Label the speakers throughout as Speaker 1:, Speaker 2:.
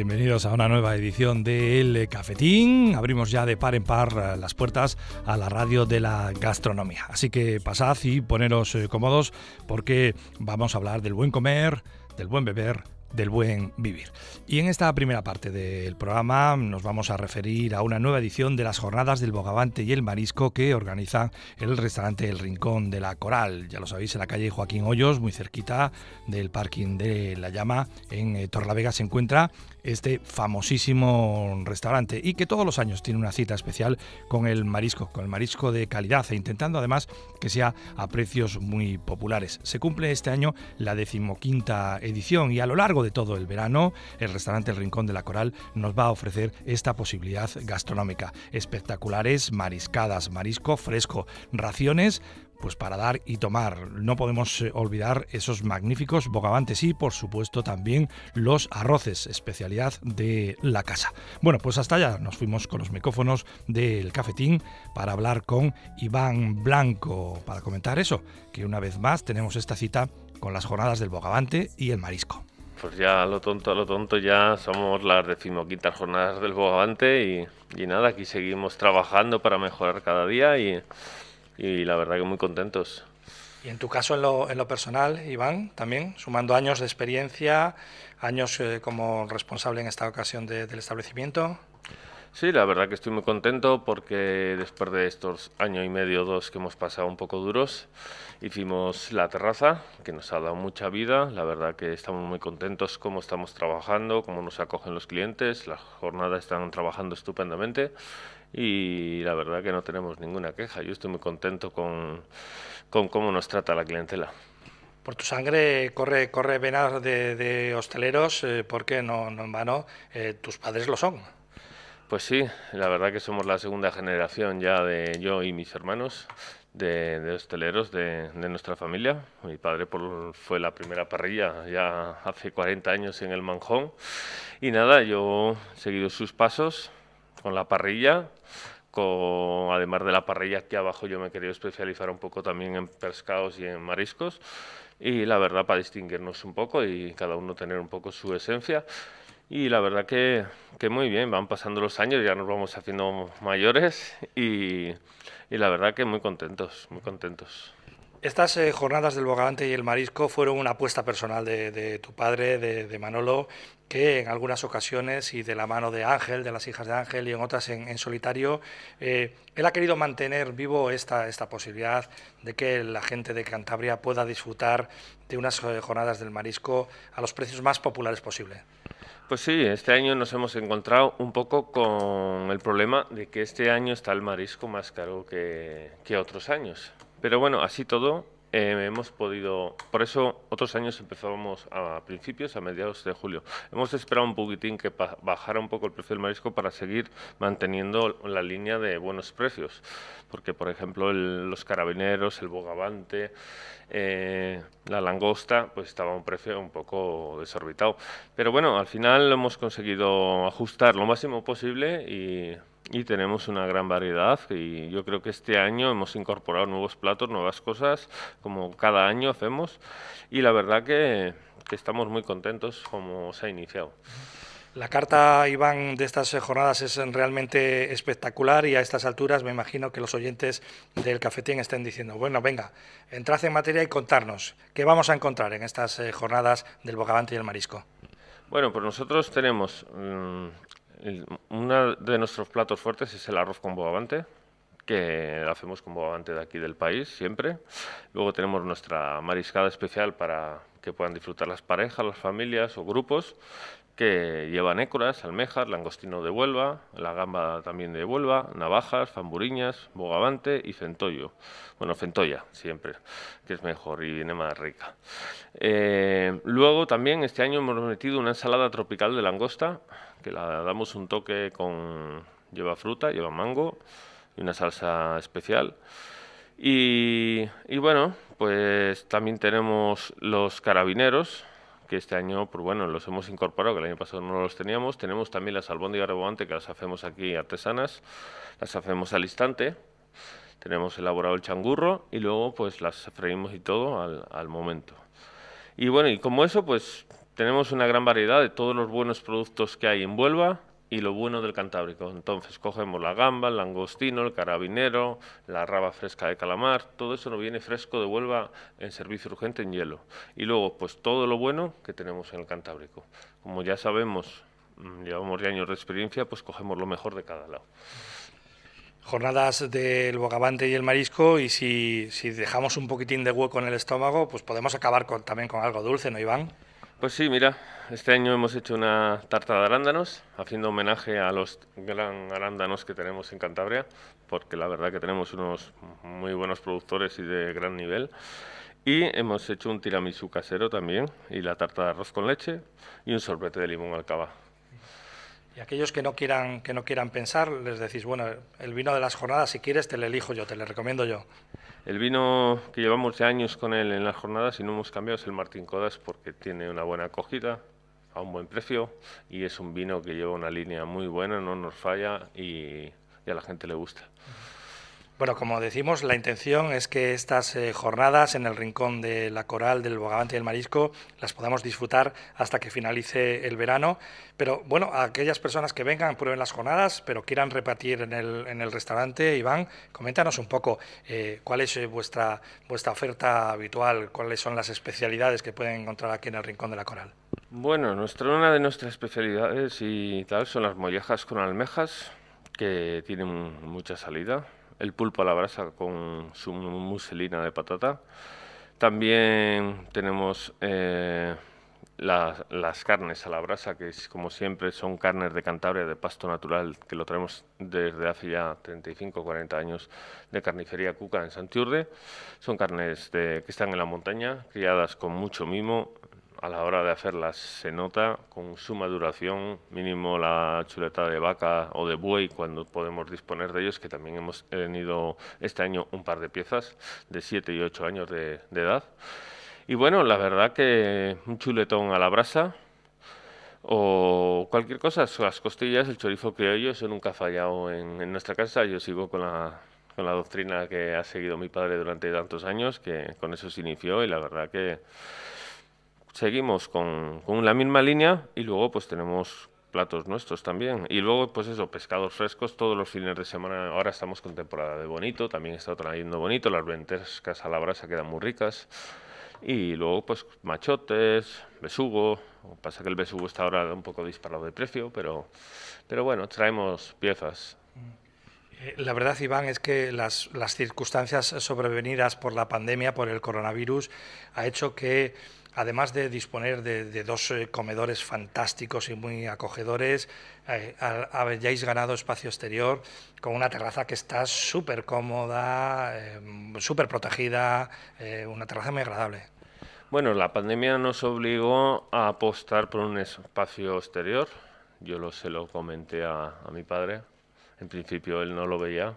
Speaker 1: Bienvenidos a una nueva edición de El Cafetín. Abrimos ya de par en par las puertas a la radio de la gastronomía. Así que pasad y poneros eh, cómodos porque vamos a hablar del buen comer, del buen beber del buen vivir. Y en esta primera parte del programa nos vamos a referir a una nueva edición de las jornadas del bogavante y el marisco que organiza el restaurante El Rincón de la Coral. Ya lo sabéis, en la calle Joaquín Hoyos, muy cerquita del parking de La Llama, en eh, Torlavega se encuentra este famosísimo restaurante y que todos los años tiene una cita especial con el marisco, con el marisco de calidad e intentando además que sea a precios muy populares. Se cumple este año la decimoquinta edición y a lo largo de todo el verano, el restaurante El Rincón de la Coral nos va a ofrecer esta posibilidad gastronómica. Espectaculares mariscadas, marisco fresco, raciones pues para dar y tomar. No podemos eh, olvidar esos magníficos bogavantes y por supuesto también los arroces, especialidad de la casa. Bueno, pues hasta allá nos fuimos con los micrófonos del cafetín para hablar con Iván Blanco, para comentar eso, que una vez más tenemos esta cita con las jornadas del bogavante y el marisco.
Speaker 2: Pues ya lo tonto, lo tonto ya somos las decimoquintas jornadas del Bogavante y, nada, aquí seguimos trabajando para mejorar cada día y, la verdad que muy contentos.
Speaker 1: Y en tu caso, en lo, en lo personal, Iván, también, sumando años de experiencia, años eh, como responsable en esta ocasión del establecimiento.
Speaker 2: Sí, la verdad que estoy muy contento porque después de estos año y medio, dos que hemos pasado un poco duros, hicimos la terraza, que nos ha dado mucha vida. La verdad que estamos muy contentos cómo estamos trabajando, cómo nos acogen los clientes. Las jornadas están trabajando estupendamente y la verdad que no tenemos ninguna queja. Yo estoy muy contento con, con cómo nos trata la clientela
Speaker 1: por tu sangre corre corre venas de, hosteleros eh, porque no, no en vano eh, tus padres lo son
Speaker 2: pues sí, la verdad que somos la segunda generación ya de yo y mis hermanos de, hosteleros de, nuestra familia. Mi padre fue la primera parrilla ya hace 40 años en el Manjón. Y nada, yo he seguido sus pasos con la parrilla. Con, además de la parrilla aquí abajo yo me he querido especializar un poco también en pescados y en mariscos y la verdad para distinguirnos un poco y cada uno tener un poco su esencia y la verdad que, que, muy bien, van pasando los años, ya nos vamos haciendo mayores y, y la verdad que muy contentos, muy contentos.
Speaker 1: Estas eh, jornadas del bogavante y el marisco fueron una apuesta personal de, tu padre, de, Manolo, que en algunas ocasiones y de la mano de Ángel, de las hijas de Ángel y en otras en, en solitario, eh, él ha querido mantener vivo esta, esta posibilidad de que la gente de Cantabria pueda disfrutar de unas eh, jornadas del marisco a los precios más populares posible.
Speaker 2: Pues sí, este año nos hemos encontrado un poco con el problema de que este año está el marisco más caro que, que otros años. Pero bueno, así todo, eh, hemos podido, por eso otros años empezábamos a principios, a mediados de julio. Hemos esperado un poquitín que bajara un poco el precio del marisco para seguir manteniendo la línea de buenos precios, porque por ejemplo los carabineros, el bogavante, eh, la langosta, pues estaba a un precio un poco desorbitado. Pero bueno, al final hemos conseguido ajustar lo máximo posible y y tenemos una gran variedad y yo creo que este año hemos incorporado nuevos platos, nuevas cosas, como cada año hacemos y la verdad que, que estamos muy contentos como se ha iniciado.
Speaker 1: La carta, Iván, de estas jornadas es realmente espectacular y a estas alturas me imagino que los oyentes del cafetín estén diciendo, bueno, venga, entrad en materia y contarnos, ¿qué vamos a encontrar en estas eh, jornadas del bogavante y el marisco?
Speaker 2: Bueno, pues nosotros tenemos mmm, uno de nuestros platos fuertes es el arroz con bogavante, que hacemos con bogavante de aquí del país siempre. Luego tenemos nuestra mariscada especial para que puedan disfrutar las parejas, las familias o grupos que llevan écoras, almejas, langostino de Huelva, la gamba también de Huelva, navajas, famburiñas, bogavante y centollo. Bueno, centolla siempre, que es mejor y viene más rica. Eh, luego también este año hemos metido una ensalada tropical de langosta, que la damos un toque con... lleva fruta, lleva mango y una salsa especial. Y bueno, pues también tenemos los carabineros, que este año, pues bueno, los hemos incorporado, que el año pasado no los teníamos. Tenemos también las albóndigas rebobante, que las hacemos aquí artesanas, las hacemos al instante. Tenemos elaborado el changurro y luego pues las freímos y todo al, al momento. Y bueno, y como eso, pues tenemos una gran variedad de todos los buenos productos que hay en Huelva y lo bueno del Cantábrico. Entonces cogemos la gamba, el langostino, el carabinero, la raba fresca de calamar, todo eso nos viene fresco de Huelva en servicio urgente en hielo. Y luego, pues todo lo bueno que tenemos en el Cantábrico. Como ya sabemos, mm, llevamos ya años de experiencia, pues cogemos lo mejor de cada lado.
Speaker 1: Jornadas del bogavante y el marisco y si, dejamos un poquitín de hueco en el estómago, pues podemos acabar también con algo dulce, ¿no, Iván?
Speaker 2: Pues sí, mira, este año hemos hecho una tarta de arándanos, haciendo homenaje a los gran arándanos que tenemos en Cantabria, porque la verdad que tenemos unos muy buenos productores y de gran nivel. Y hemos hecho un tiramisú casero también, y la tarta de arroz con leche, y un sorbete de limón alcaba.
Speaker 1: Y aquellos que no quieran que no quieran pensar, les decís, bueno, el vino de las jornadas, si quieres, te lo elijo yo, te lo recomiendo yo.
Speaker 2: El vino que llevamos ya años con él en las jornadas y no hemos cambiado es el Martín Codas porque tiene una buena acogida, a un buen precio y es un vino que lleva una línea muy buena, no nos falla y, y a la gente le gusta.
Speaker 1: Bueno, como decimos, la intención es que estas eh, jornadas en el rincón de la coral, del bogavante y del marisco las podamos disfrutar hasta que finalice el verano. Pero bueno, a aquellas personas que vengan, prueben las jornadas, pero quieran repartir en el, en el restaurante, Iván, coméntanos un poco eh, cuál es eh, vuestra, vuestra oferta habitual, cuáles son las especialidades que pueden encontrar aquí en el rincón de la coral.
Speaker 2: Bueno, nuestra, una de nuestras especialidades y tal son las mollejas con almejas, que tienen mucha salida el pulpo a la brasa con su muselina de patata. También tenemos eh, las carnes a la brasa, que es, como siempre son carnes de Cantabria de pasto natural, que lo traemos desde hace ya 35 o 40 años de carnicería Cuca en Santiurde. Son carnes que están en la montaña, criadas con mucho mimo, a la hora de hacerlas se nota con suma duración, mínimo la chuleta de vaca o de buey cuando podemos disponer de ellos, que también hemos tenido este año un par de piezas de 7 y 8 años de, edad. Y bueno, la verdad que un chuletón a la brasa o cualquier cosa, las costillas, el chorizo criollo, eso nunca ha fallado en, en nuestra casa. Yo sigo con la, con la doctrina que ha seguido mi padre durante tantos años, que con eso se inició y la verdad que seguimos con, con, la misma línea y luego pues tenemos platos nuestros también. Y luego pues eso, pescados frescos todos los fines de semana. Ahora estamos con temporada de bonito, también está trayendo bonito, las ventescas a la brasa quedan muy ricas. Y luego pues machotes, besugo, pasa que el besugo está ahora un poco disparado de precio, pero, pero bueno, traemos piezas.
Speaker 1: Eh, la verdad, Iván, es que las, las circunstancias sobrevenidas por la pandemia, por el coronavirus, ha hecho que además de disponer de, dos eh, comedores fantásticos y muy acogedores, eh, hayáis ganado espacio exterior con una terraza que está súper cómoda, eh, súper protegida, una terraza muy agradable.
Speaker 2: Bueno, la pandemia nos obligó a apostar por un espacio exterior. Yo lo, se lo comenté a, a mi padre. En principio él no lo veía,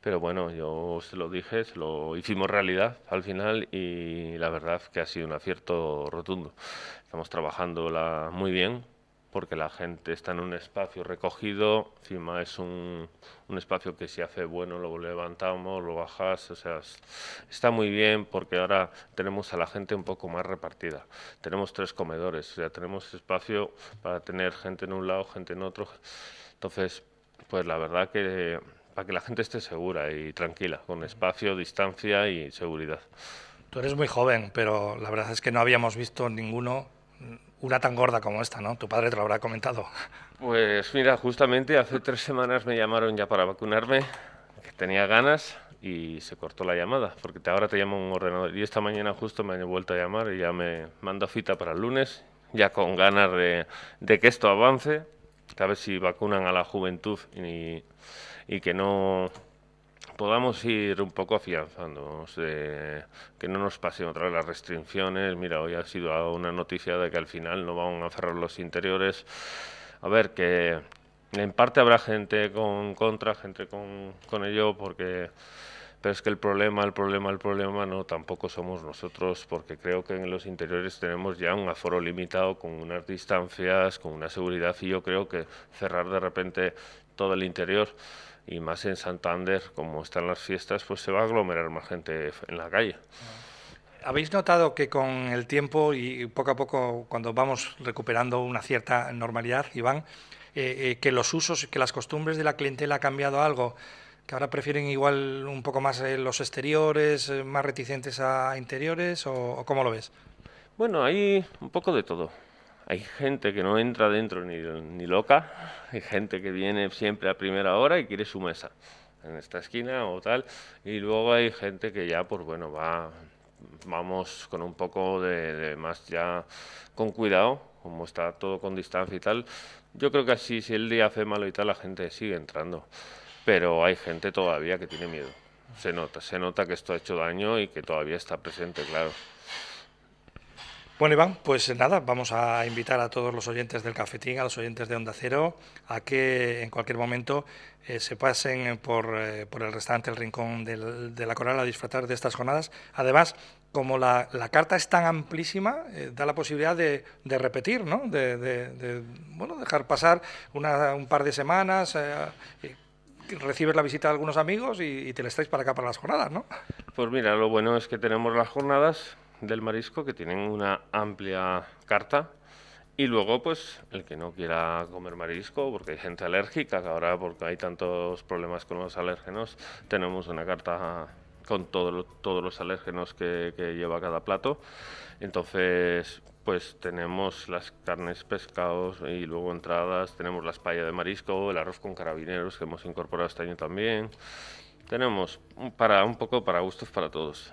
Speaker 2: pero bueno, yo se lo dije, se lo hicimos realidad al final y la verdad que ha sido un acierto rotundo. Estamos trabajando muy bien porque la gente está en un espacio recogido, encima es un, un espacio que si hace bueno lo levantamos, lo bajas, o sea, está muy bien porque ahora tenemos a la gente un poco más repartida. Tenemos tres comedores, o sea, tenemos espacio para tener gente en un lado, gente en otro. Entonces, pues la verdad que para que la gente esté segura y tranquila, con espacio, distancia y seguridad.
Speaker 1: Tú eres muy joven, pero la verdad es que no habíamos visto ninguno una tan gorda como esta, ¿no? Tu padre te lo habrá comentado.
Speaker 2: Pues mira, justamente hace tres semanas me llamaron ya para vacunarme, que tenía ganas y se cortó la llamada, porque ahora te llama un ordenador. Y esta mañana justo me han vuelto a llamar y ya me mando cita para el lunes, ya con ganas de, de que esto avance, a ver si vacunan a la juventud y y que no podamos ir un poco afianzándonos, que no nos pasen otra vez las restricciones. Mira, hoy ha sido una noticia de que al final no van a cerrar los interiores. A ver, que en parte habrá gente con contra, gente con, con ello, porque pero es que el problema, el problema, el problema no tampoco somos nosotros, porque creo que en los interiores tenemos ya un aforo limitado con unas distancias, con una seguridad, y yo creo que cerrar de repente todo el interior y más en Santander, como están las fiestas, pues se va a aglomerar más gente en la calle.
Speaker 1: ¿Habéis notado que con el tiempo y poco a poco, cuando vamos recuperando una cierta normalidad, Iván, eh, eh, que los usos, que las costumbres de la clientela ha cambiado algo? que ahora prefieren igual un poco más eh, los exteriores, más reticentes a interiores, o, cómo lo ves?
Speaker 2: Bueno, hay un poco de todo. Hay gente que no entra dentro ni, ni loca, hay gente que viene siempre a primera hora y quiere su mesa en esta esquina o tal, y luego hay gente que ya, pues bueno, va, vamos con un poco de, más ya con cuidado, como está todo con distancia y tal. Yo creo que así, si el día hace malo y tal, la gente sigue entrando, pero hay gente todavía que tiene miedo. Se nota, se nota que esto ha hecho daño y que todavía está presente, claro.
Speaker 1: Bueno, Iván, pues nada, vamos a invitar a todos los oyentes del Cafetín, a los oyentes de Onda Cero, a que en cualquier momento eh, se pasen por, eh, por, el restaurante El Rincón de la Coral a disfrutar de estas jornadas. Además, como la, carta es tan amplísima, eh, da la posibilidad de, repetir, ¿no? De, bueno, dejar pasar un par de semanas, recibes la visita de algunos amigos y, y te les traes para acá para las jornadas, ¿no?
Speaker 2: Pues mira, lo bueno es que tenemos las jornadas del marisco que tienen una amplia carta. Y luego pues el que no quiera comer marisco porque hay gente alérgica ahora porque hay tantos problemas con los alérgenos tenemos una carta con todos los alérgenos que, lleva cada plato. Entonces pues tenemos las carnes pescados y luego entradas tenemos la espalla de marisco el arroz con carabineros que hemos incorporado este año también. Tenemos para un poco para gustos para todos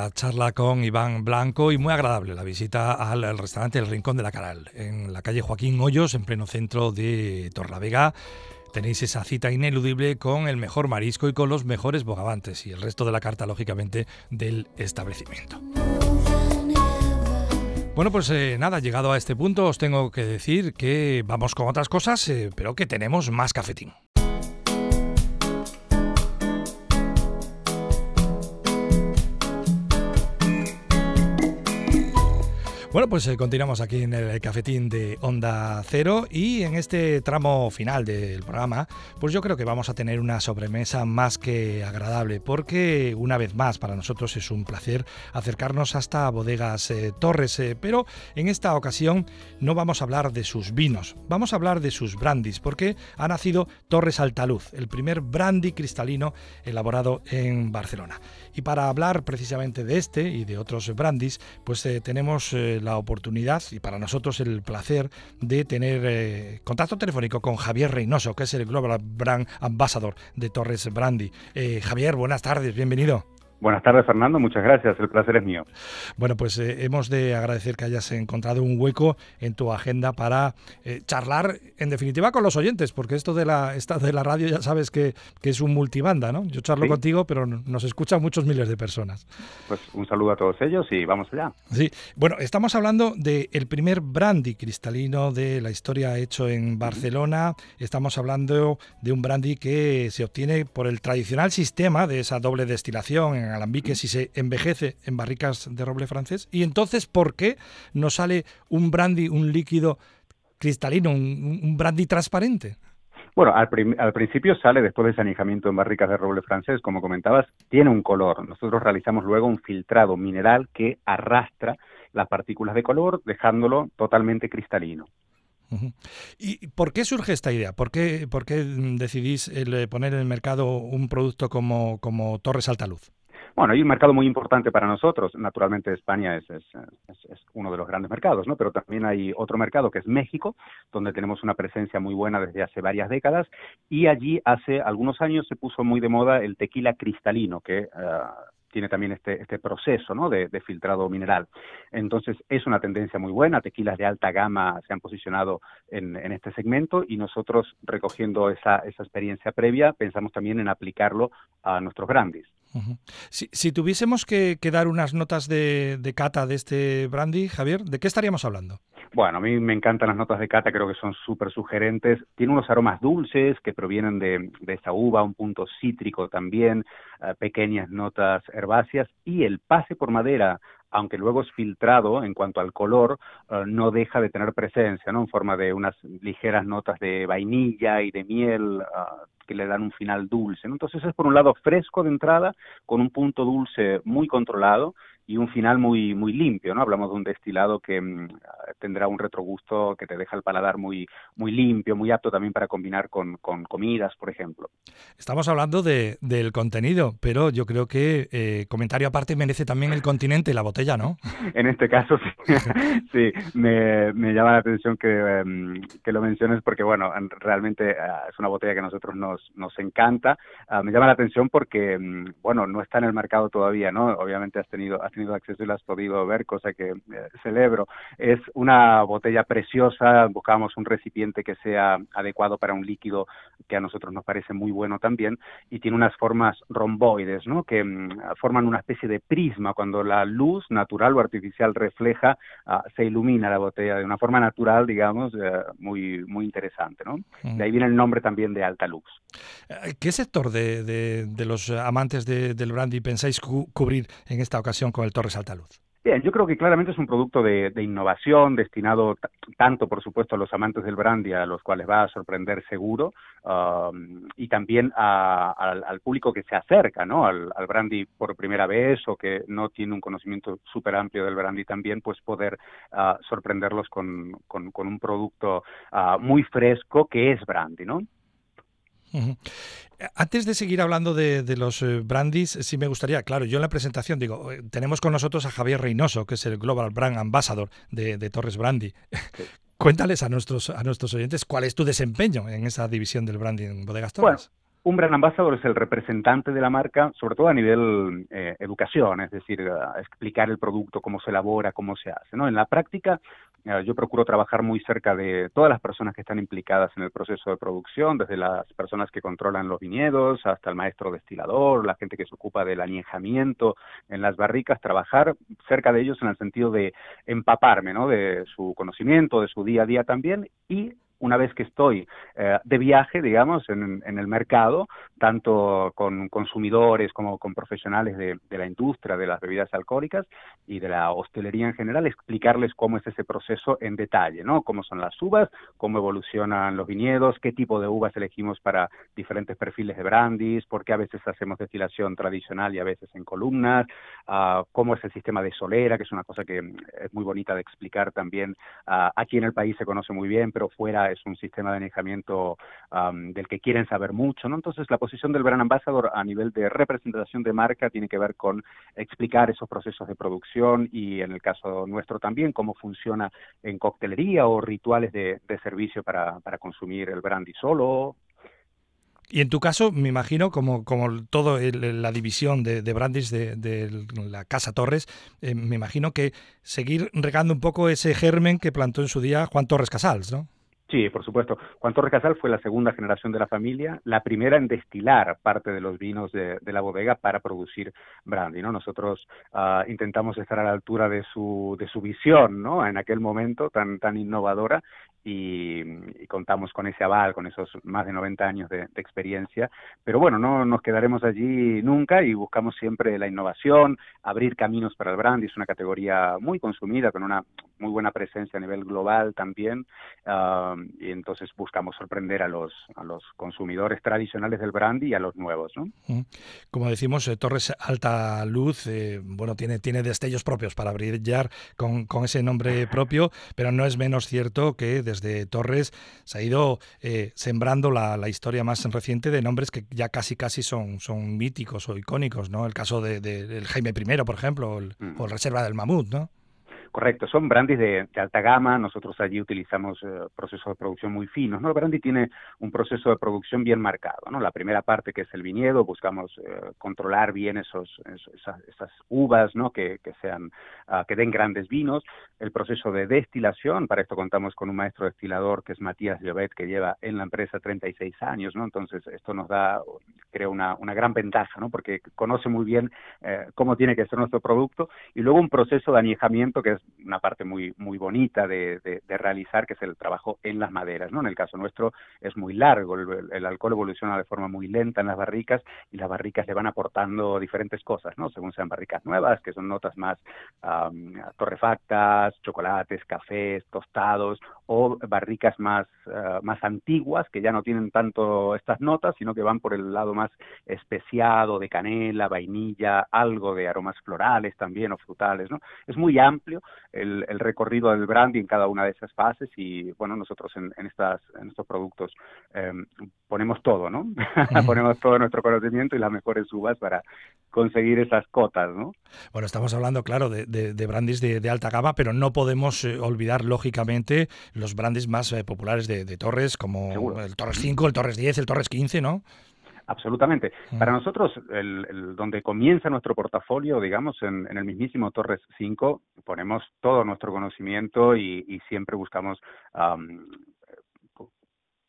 Speaker 1: la charla con Iván Blanco y muy agradable la visita al, restaurante El Rincón de la Caral, en la calle Joaquín Hoyos, en pleno centro de Torlavega. Tenéis esa cita ineludible con el mejor marisco y con los mejores bogavantes y el resto de la carta, lógicamente, del establecimiento. Bueno, pues eh, nada, llegado a este punto os tengo que decir que vamos con otras cosas, eh, pero que tenemos más cafetín. Bueno, pues eh, continuamos aquí en el cafetín de Onda Cero y en este tramo final del programa, pues yo creo que vamos a tener una sobremesa más que agradable, porque una vez más para nosotros es un placer acercarnos hasta Bodegas eh, Torres, eh, pero en esta ocasión no vamos a hablar de sus vinos, vamos a hablar de sus brandis, porque ha nacido Torres Altaluz, el primer brandy cristalino elaborado en Barcelona. Y para hablar precisamente de este y de otros brandis, pues tenemos la oportunidad y para nosotros el placer de tener eh, contacto telefónico con Javier Reynoso, que es el Global Brand Ambassador de Torres Brandy. Eh, Javier, buenas tardes, bienvenido.
Speaker 3: Buenas tardes, Fernando. Muchas gracias. El placer es mío.
Speaker 1: Bueno, pues eh, hemos de agradecer que hayas encontrado un hueco en tu agenda para eh, charlar, en definitiva, con los oyentes, porque esto de la, esta, de la radio ya sabes que, es un multibanda, ¿no? Yo charlo contigo, pero nos escuchan muchos miles de personas.
Speaker 3: Pues un saludo a todos ellos y vamos allá.
Speaker 1: Sí, bueno, estamos hablando del primer brandy cristalino de la historia hecho en Barcelona. Estamos hablando de un brandy que se obtiene por el tradicional sistema de esa doble destilación en alambiques y se envejece en barricas de roble francés. Y entonces, ¿por qué no sale un brandy, un líquido cristalino, un, brandy transparente?
Speaker 3: Bueno, al, al, principio sale después del sanejamiento en barricas de roble francés, como comentabas, tiene un color. Nosotros realizamos luego un filtrado mineral que arrastra las partículas de color, dejándolo totalmente cristalino.
Speaker 1: ¿Y por qué surge esta idea? ¿Por qué, por qué decidís eh, poner en el mercado un producto como, como Torres Altaluz?
Speaker 3: Bueno, hay un mercado muy importante para nosotros. Naturalmente España es, uno de los grandes mercados, ¿no? Pero también hay otro mercado que es México, donde tenemos una presencia muy buena desde hace varias décadas. Y allí hace algunos años se puso muy de moda el tequila cristalino, que ah, tiene también este, este proceso ¿no? de, filtrado mineral. Entonces, es una tendencia muy buena. Tequilas de alta gama se han posicionado en, en este segmento y nosotros, recogiendo esa, esa experiencia previa, pensamos también en aplicarlo a nuestros grandes
Speaker 1: si, tuviésemos que, dar unas notas de, cata de este brandy, Javier, ¿de qué estaríamos hablando?
Speaker 3: Bueno, a mí me encantan las notas de cata, creo que son súper sugerentes. Tiene unos aromas dulces que provienen de, de esta uva, un punto cítrico también, eh, pequeñas notas herbáceas y el pase por madera aunque luego es filtrado en cuanto al color, eh, no deja de tener presencia, ¿no? En forma de unas ligeras notas de vainilla y de miel ah, que le dan un final dulce. Entonces es por un lado fresco de entrada, con un punto dulce muy controlado y un final muy muy limpio, ¿no? Hablamos de un destilado que mm, tendrá un retrogusto que te deja el paladar muy muy limpio, muy apto también para combinar con, con comidas, por ejemplo.
Speaker 1: Estamos hablando de, del contenido, pero yo creo que eh, comentario aparte merece también el continente y la botella, ¿no?
Speaker 3: en este caso sí, sí me, me, llama la atención que, em, que, lo menciones porque, bueno, realmente ah, es una botella que a nosotros nos, nos encanta. Ah, me llama la atención porque, em, bueno, no está en el mercado todavía, ¿no? Obviamente has tenido, has tenido acceso y lo has podido ver, cosa que eh, celebro. Es una botella preciosa, buscamos un recipiente que sea adecuado para un líquido que a nosotros nos parece muy bueno también, y tiene unas formas romboides, ¿no? Que mm, forman una especie de prisma. Cuando la luz natural o artificial refleja, ah, se ilumina la botella de una forma natural, digamos, eh, muy, muy interesante, ¿no? De ahí viene el nombre también de Alta Lux.
Speaker 1: Eh, ¿Qué sector de, de, los amantes del brandy pensáis cubrir en esta ocasión con el Torres Alta Luz?
Speaker 3: Bien, yo creo que claramente es un producto de, innovación destinado tanto, por supuesto, a los amantes del brandy, a los cuales va a sorprender seguro, um, y también al, público que se acerca ¿no? Al, brandy por primera vez o que no tiene un conocimiento súper amplio del brandy también, pues poder uh, sorprenderlos con, con, un producto uh, muy fresco que es brandy, ¿no?
Speaker 1: Antes de seguir hablando de, los eh, brandis, sí me gustaría, claro, yo en la presentación digo, eh, tenemos con nosotros a Javier Reynoso, que es el Global Brand Ambassador de, Torres Brandy. Cuéntales a nuestros, a nuestros oyentes cuál es tu desempeño en esa división del branding en Bodegas Torres.
Speaker 3: Un brand ambassador es el representante de la marca, sobre todo a nivel eh, educación, es decir, explicar el producto, cómo se elabora, cómo se hace. ¿no? En la práctica, yo procuro trabajar muy cerca de todas las personas que están implicadas en el proceso de producción, desde las personas que controlan los viñedos hasta el maestro destilador, la gente que se ocupa del añejamiento en las barricas, trabajar cerca de ellos en el sentido de empaparme ¿no? de su conocimiento, de su día a día también y una vez que estoy eh, de viaje, digamos, en, el mercado, tanto con consumidores como con profesionales de, la industria de las bebidas alcohólicas y de la hostelería en general, explicarles cómo es ese proceso en detalle, ¿no? Cómo son las uvas, cómo evolucionan los viñedos, qué tipo de uvas elegimos para diferentes perfiles de brandis, por qué a veces hacemos destilación tradicional y a veces en columnas, uh, cómo es el sistema de solera, que es una cosa que es muy bonita de explicar también. Uh, aquí en el país se conoce muy bien, pero fuera es un sistema de anejamiento del que quieren saber mucho, ¿no? Entonces, la posición del Brand Ambassador a nivel de representación de marca tiene que ver con explicar esos procesos de producción y, en el caso nuestro también, cómo funciona en coctelería o rituales de, servicio para, consumir el brandy solo,
Speaker 1: y en tu caso, me imagino, como, como todo la división de, de brandis de, la Casa Torres, eh, me imagino que seguir regando un poco ese germen que plantó en su día Juan Torres Casals, ¿no?
Speaker 3: Sí, por supuesto. Juan Torres Casal fue la segunda generación de la familia, la primera en destilar parte de los vinos de, la bodega para producir brandy. ¿no? Nosotros ah, intentamos estar a la altura de su, de su visión ¿no? en aquel momento tan innovadora y, contamos con ese aval, con esos más de 90 años de, experiencia. Pero bueno, no nos quedaremos allí nunca y buscamos siempre la innovación, abrir caminos para el brandy. Es una categoría muy consumida, con una muy buena presencia a nivel global también. Ah, y entonces buscamos sorprender a los, a los consumidores tradicionales del brandy y a los nuevos. ¿no?
Speaker 1: Como decimos, eh, Torres Alta Luz, eh, bueno, tiene, tiene destellos propios para brillar con, con ese nombre propio, pero no es menos cierto que desde Torres se ha ido eh, sembrando la, la, historia más reciente de nombres que ya casi casi son, son míticos o icónicos, ¿no? El caso de, del Jaime I, por ejemplo, o el, o el Reserva del Mamut, ¿no?
Speaker 3: Correcto, son brandis de, alta gama, nosotros allí utilizamos eh, procesos de producción muy finos, ¿no? El brandy tiene un proceso de producción bien marcado, ¿no? La primera parte que es el viñedo, buscamos eh, controlar bien esos, esas, uvas, ¿no? Que, sean, ah, que den grandes vinos, el proceso de destilación, para esto contamos con un maestro destilador que es Matías Llobet, que lleva en la empresa 36 años, ¿no? Entonces esto nos da, creo, una, una gran ventaja, ¿no? Porque conoce muy bien eh, cómo tiene que ser nuestro producto, y luego un proceso de añejamiento que es una parte muy muy bonita de, realizar, que es el trabajo en las maderas, ¿no? En el caso nuestro es muy largo, el, alcohol evoluciona de forma muy lenta en las barricas y las barricas le van aportando diferentes cosas, ¿no? Según sean barricas nuevas, que son notas más torrefactas, chocolates, cafés, tostados, o barricas más, ah, más antiguas, que ya no tienen tanto estas notas, sino que van por el lado más especiado de canela, vainilla, algo de aromas florales también o frutales, ¿no? Es muy amplio el, el recorrido del brandy en cada una de esas fases y, bueno, nosotros en, en, estas, en estos productos em, ponemos todo, ¿no? ponemos todo nuestro conocimiento y las mejores uvas para conseguir esas cotas, ¿no?
Speaker 1: Bueno, estamos hablando, claro, de, de, de brandis de, alta gama, pero no podemos eh, olvidar, lógicamente, los brandis más eh, populares de, Torres, como el Torres 5, el Torres 10, el Torres 15, ¿no?
Speaker 3: Absolutamente. Mm. Para nosotros, el, donde comienza nuestro portafolio, digamos, en, el mismísimo Torres 5, ponemos todo nuestro conocimiento y, siempre buscamos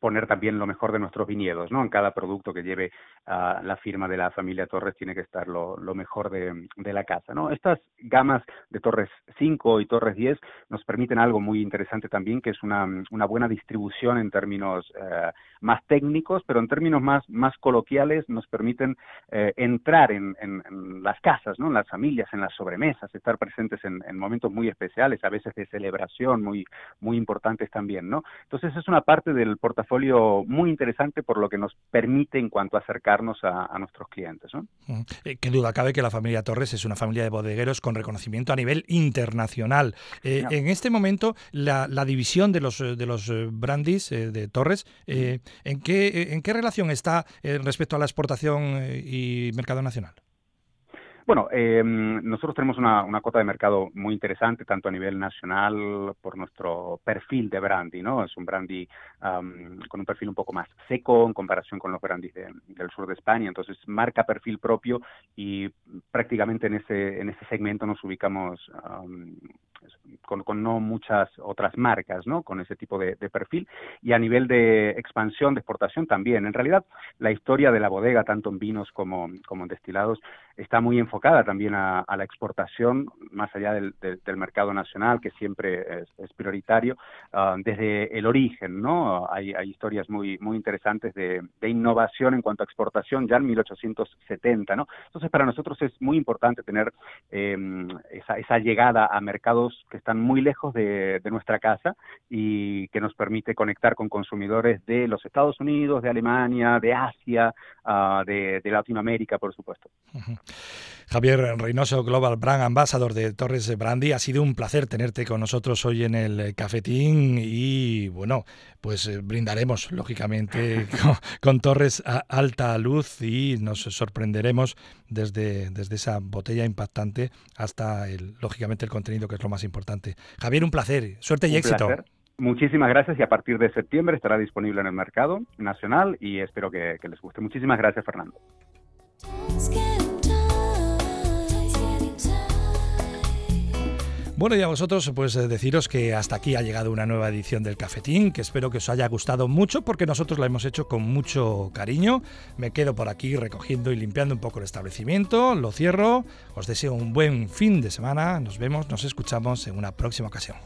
Speaker 3: poner también lo mejor de nuestros viñedos, ¿no? En cada producto que lleve uh, la firma de la familia Torres tiene que estar lo, mejor de, la casa, ¿no? Estas gamas de Torres 5 y Torres 10 nos permiten algo muy interesante también, que es una, una buena distribución en términos uh, más técnicos, pero en términos más, coloquiales nos permiten uh, entrar en, en, las casas, ¿no? En las familias, en las sobremesas, estar presentes en, en, momentos muy especiales, a veces de celebración muy, muy importantes también, ¿no? Entonces es una parte del portafolio muy interesante por lo que nos permite en cuanto a acercarnos a, nuestros clientes. ¿no?
Speaker 1: Eh, qué duda cabe que la familia Torres es una familia de bodegueros con reconocimiento a nivel internacional. Eh, en este momento, la, división de los, de los eh, brandis de Torres, ¿en, qué, ¿en qué relación está respecto a la exportación y mercado nacional?
Speaker 3: Bueno, eh, nosotros tenemos una, una, cota de mercado muy interesante, tanto a nivel nacional por nuestro perfil de brandy, ¿no? Es un brandy con un perfil un poco más seco en comparación con los brandys del sur de España, entonces marca perfil propio y prácticamente en ese, en ese segmento nos ubicamos con, con, no muchas otras marcas, ¿no? Con ese tipo de, perfil. Y a nivel de expansión, de exportación también. En realidad, la historia de la bodega, tanto en vinos como, en destilados, está muy enfocada también a, la exportación, más allá del, del, mercado nacional, que siempre es, prioritario, uh, desde el origen, ¿no? Hay, hay historias muy, muy interesantes de, de, innovación en cuanto a exportación ya en 1870, ¿no? Entonces, para nosotros es muy importante tener eh, esa, esa llegada a mercados que están muy lejos de, de, nuestra casa y que nos permite conectar con consumidores de los Estados Unidos, de Alemania, de Asia, uh, de, de, Latinoamérica, por supuesto. Uh -huh.
Speaker 1: Javier Reynoso, Global Brand Ambassador de Torres Brandy, ha sido un placer tenerte con nosotros hoy en el cafetín y bueno, pues eh, brindaremos lógicamente con, con, Torres a alta luz y nos sorprenderemos desde, desde esa botella impactante hasta el, lógicamente el contenido que es lo más importante. Javier, un placer, suerte y
Speaker 3: un
Speaker 1: éxito.
Speaker 3: Placer. Muchísimas gracias y a partir de septiembre estará disponible en el mercado nacional y espero que, que les guste. Muchísimas gracias, Fernando.
Speaker 1: Bueno, y a vosotros, pues eh, deciros que hasta aquí ha llegado una nueva edición del Cafetín, que espero que os haya gustado mucho, porque nosotros la hemos hecho con mucho cariño. Me quedo por aquí recogiendo y limpiando un poco el establecimiento, lo cierro, os deseo un buen fin de semana, nos vemos, nos escuchamos en una próxima ocasión.